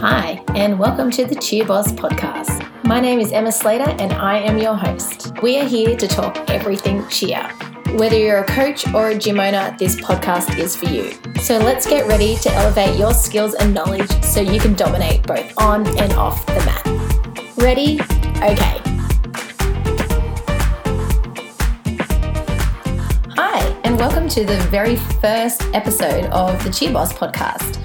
Hi, and welcome to the Cheer Boss podcast. My name is Emma Slater, and I am your host. We are here to talk everything cheer. Whether you're a coach or a gym owner, this podcast is for you. So let's get ready to elevate your skills and knowledge so you can dominate both on and off the mat. Ready? Okay. Hi, and welcome to the very first episode of the Cheer Boss podcast.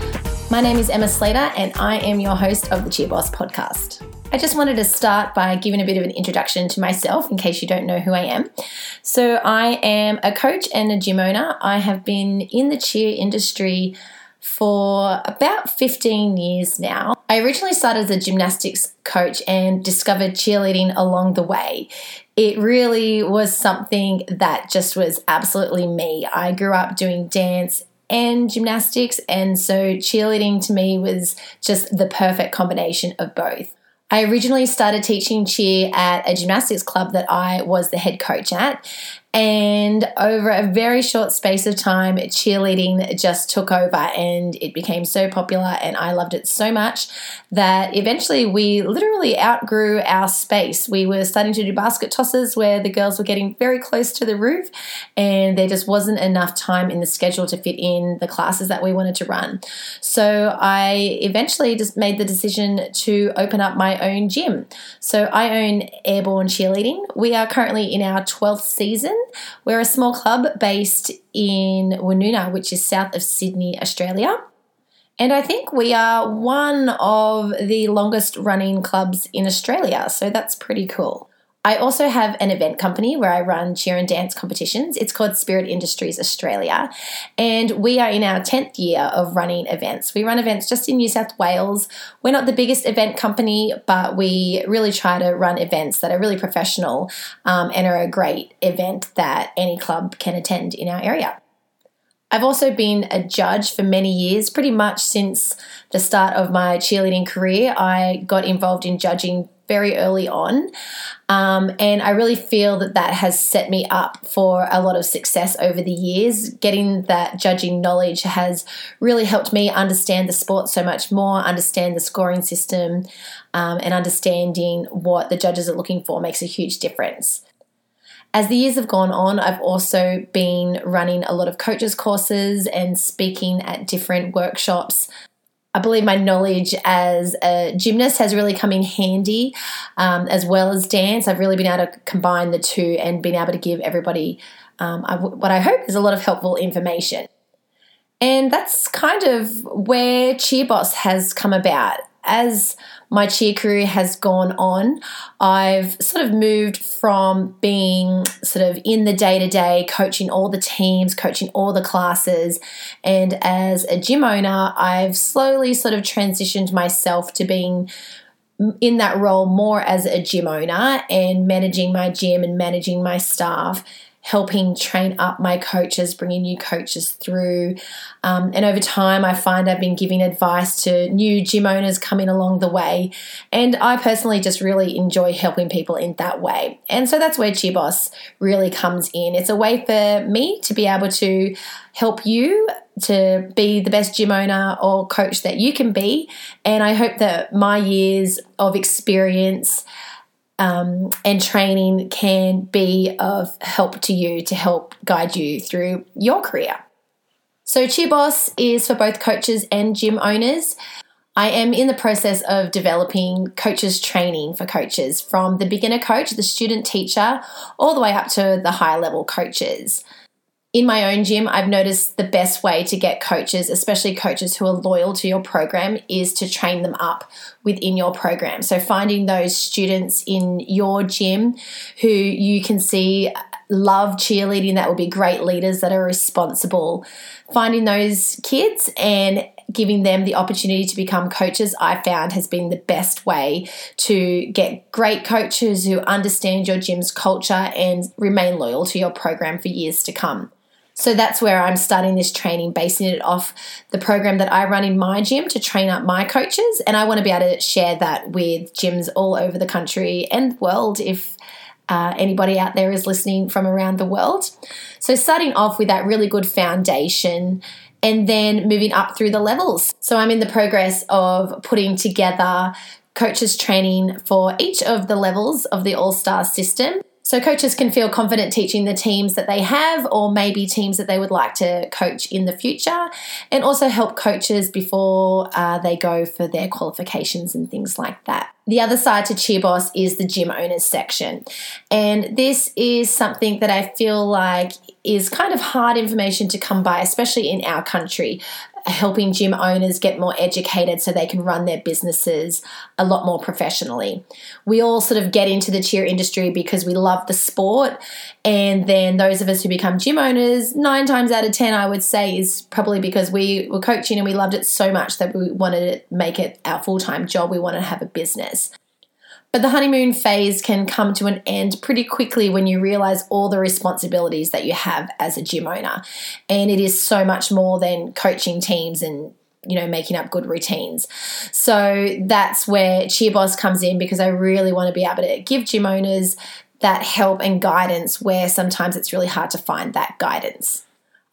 My name is Emma Slater, and I am your host of the Cheer Boss podcast. I just wanted to start by giving a bit of an introduction to myself in case you don't know who I am. So, I am a coach and a gym owner. I have been in the cheer industry for about 15 years now. I originally started as a gymnastics coach and discovered cheerleading along the way. It really was something that just was absolutely me. I grew up doing dance and gymnastics. And so cheerleading to me was just the perfect combination of both. I originally started teaching cheer at a gymnastics club that I was the head coach at. And over a very short space of time, cheerleading just took over and it became so popular. And I loved it so much that eventually we literally outgrew our space. We were starting to do basket tosses where the girls were getting very close to the roof, and there just wasn't enough time in the schedule to fit in the classes that we wanted to run. So I eventually just made the decision to open up my own gym. So I own Airborne Cheerleading. We are currently in our 12th season. We're a small club based in Woonona, which is south of Sydney, Australia. And I think we are one of the longest running clubs in Australia, so that's pretty cool. I also have an event company where I run cheer and dance competitions. It's called Spirit Industries Australia. And we are in our 10th year of running events. We run events just in New South Wales. We're not the biggest event company, but we really try to run events that are really professional um, and are a great event that any club can attend in our area. I've also been a judge for many years, pretty much since the start of my cheerleading career. I got involved in judging very early on. Um, and I really feel that that has set me up for a lot of success over the years. Getting that judging knowledge has really helped me understand the sport so much more, understand the scoring system, um, and understanding what the judges are looking for makes a huge difference. As the years have gone on, I've also been running a lot of coaches courses and speaking at different workshops I believe my knowledge as a gymnast has really come in handy, um, as well as dance. I've really been able to combine the two and been able to give everybody um, what I hope is a lot of helpful information. And that's kind of where CheerBoss has come about as my cheer career has gone on, I've sort of moved from being sort of in the day to day, coaching all the teams, coaching all the classes. And as a gym owner, I've slowly sort of transitioned myself to being in that role more as a gym owner and managing my gym and managing my staff helping train up my coaches, bringing new coaches through. Um, and over time, I find I've been giving advice to new gym owners coming along the way. And I personally just really enjoy helping people in that way. And so that's where CheerBoss really comes in. It's a way for me to be able to help you to be the best gym owner or coach that you can be. And I hope that my years of experience um, and training can be of help to you to help guide you through your career. So, CheerBoss is for both coaches and gym owners. I am in the process of developing coaches training for coaches from the beginner coach, the student teacher, all the way up to the high level coaches in my own gym, I've noticed the best way to get coaches, especially coaches who are loyal to your program, is to train them up within your program. So, finding those students in your gym who you can see uh, love cheerleading, that will be great leaders that are responsible. Finding those kids and giving them the opportunity to become coaches, I found has been the best way to get great coaches who understand your gym's culture and remain loyal to your program for years to come. So that's where I'm starting this training, basing it off the program that I run in my gym to train up my coaches. And I want to be able to share that with gyms all over the country and world if uh, anybody out there is listening from around the world. So, starting off with that really good foundation and then moving up through the levels. So, I'm in the progress of putting together coaches training for each of the levels of the All Star system. So, coaches can feel confident teaching the teams that they have, or maybe teams that they would like to coach in the future, and also help coaches before uh, they go for their qualifications and things like that. The other side to Cheerboss is the gym owners section. And this is something that I feel like is kind of hard information to come by, especially in our country helping gym owners get more educated so they can run their businesses a lot more professionally. We all sort of get into the cheer industry because we love the sport. And then those of us who become gym owners, nine times out of 10, I would say, is probably because we were coaching and we loved it so much that we wanted to make it our full time job. We wanted to have a business. But the honeymoon phase can come to an end pretty quickly when you realize all the responsibilities that you have as a gym owner. And it is so much more than coaching teams and you know making up good routines so that's where cheerboss comes in because i really want to be able to give gym owners that help and guidance where sometimes it's really hard to find that guidance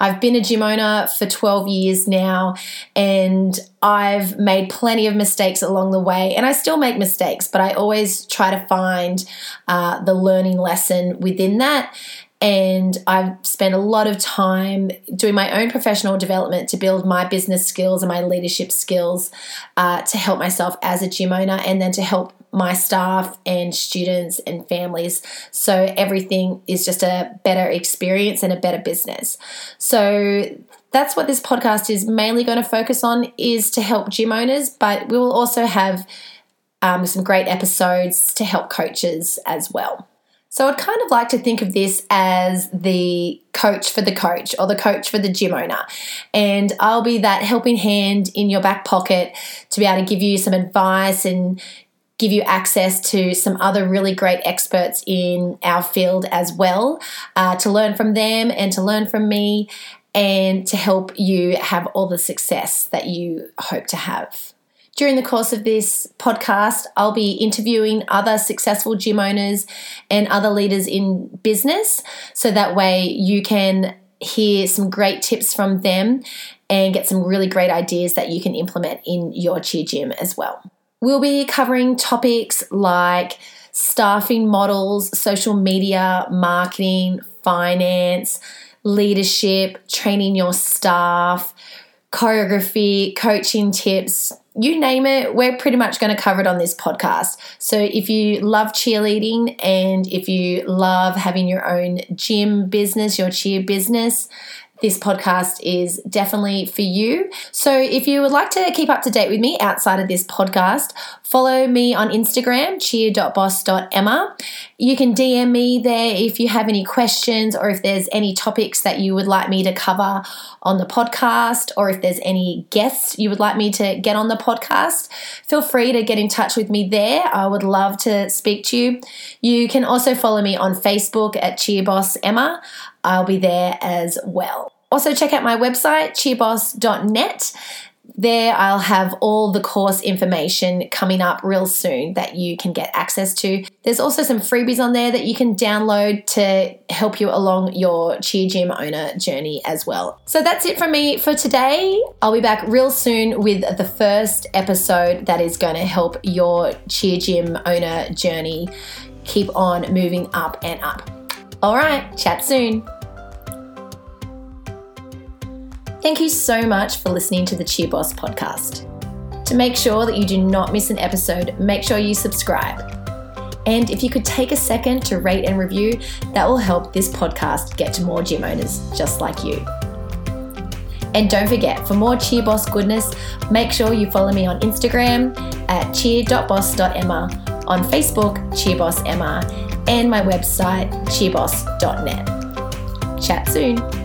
I've been a gym owner for 12 years now, and I've made plenty of mistakes along the way, and I still make mistakes, but I always try to find uh, the learning lesson within that. And I've spent a lot of time doing my own professional development to build my business skills and my leadership skills uh, to help myself as a gym owner and then to help my staff and students and families. So everything is just a better experience and a better business. So that's what this podcast is mainly going to focus on is to help gym owners, but we will also have um, some great episodes to help coaches as well. So I'd kind of like to think of this as the coach for the coach or the coach for the gym owner. And I'll be that helping hand in your back pocket to be able to give you some advice and give you access to some other really great experts in our field as well uh, to learn from them and to learn from me and to help you have all the success that you hope to have. During the course of this podcast, I'll be interviewing other successful gym owners and other leaders in business so that way you can hear some great tips from them and get some really great ideas that you can implement in your cheer gym as well. We'll be covering topics like staffing models, social media, marketing, finance, leadership, training your staff, choreography, coaching tips, you name it, we're pretty much going to cover it on this podcast. So if you love cheerleading and if you love having your own gym business, your cheer business, this podcast is definitely for you. So, if you would like to keep up to date with me outside of this podcast, follow me on Instagram, cheer.boss.emma. You can DM me there if you have any questions or if there's any topics that you would like me to cover on the podcast or if there's any guests you would like me to get on the podcast. Feel free to get in touch with me there. I would love to speak to you. You can also follow me on Facebook at Cheerboss Emma. I'll be there as well. Also, check out my website, cheerboss.net. There, I'll have all the course information coming up real soon that you can get access to. There's also some freebies on there that you can download to help you along your cheer gym owner journey as well. So that's it from me for today. I'll be back real soon with the first episode that is going to help your cheer gym owner journey keep on moving up and up. All right, chat soon. Thank you so much for listening to the Cheer Boss podcast. To make sure that you do not miss an episode, make sure you subscribe. And if you could take a second to rate and review, that will help this podcast get to more gym owners just like you. And don't forget, for more Cheer Boss goodness, make sure you follow me on Instagram at cheer.boss.emma, on Facebook, cheerboss emma, and my website, cheerboss.net. Chat soon.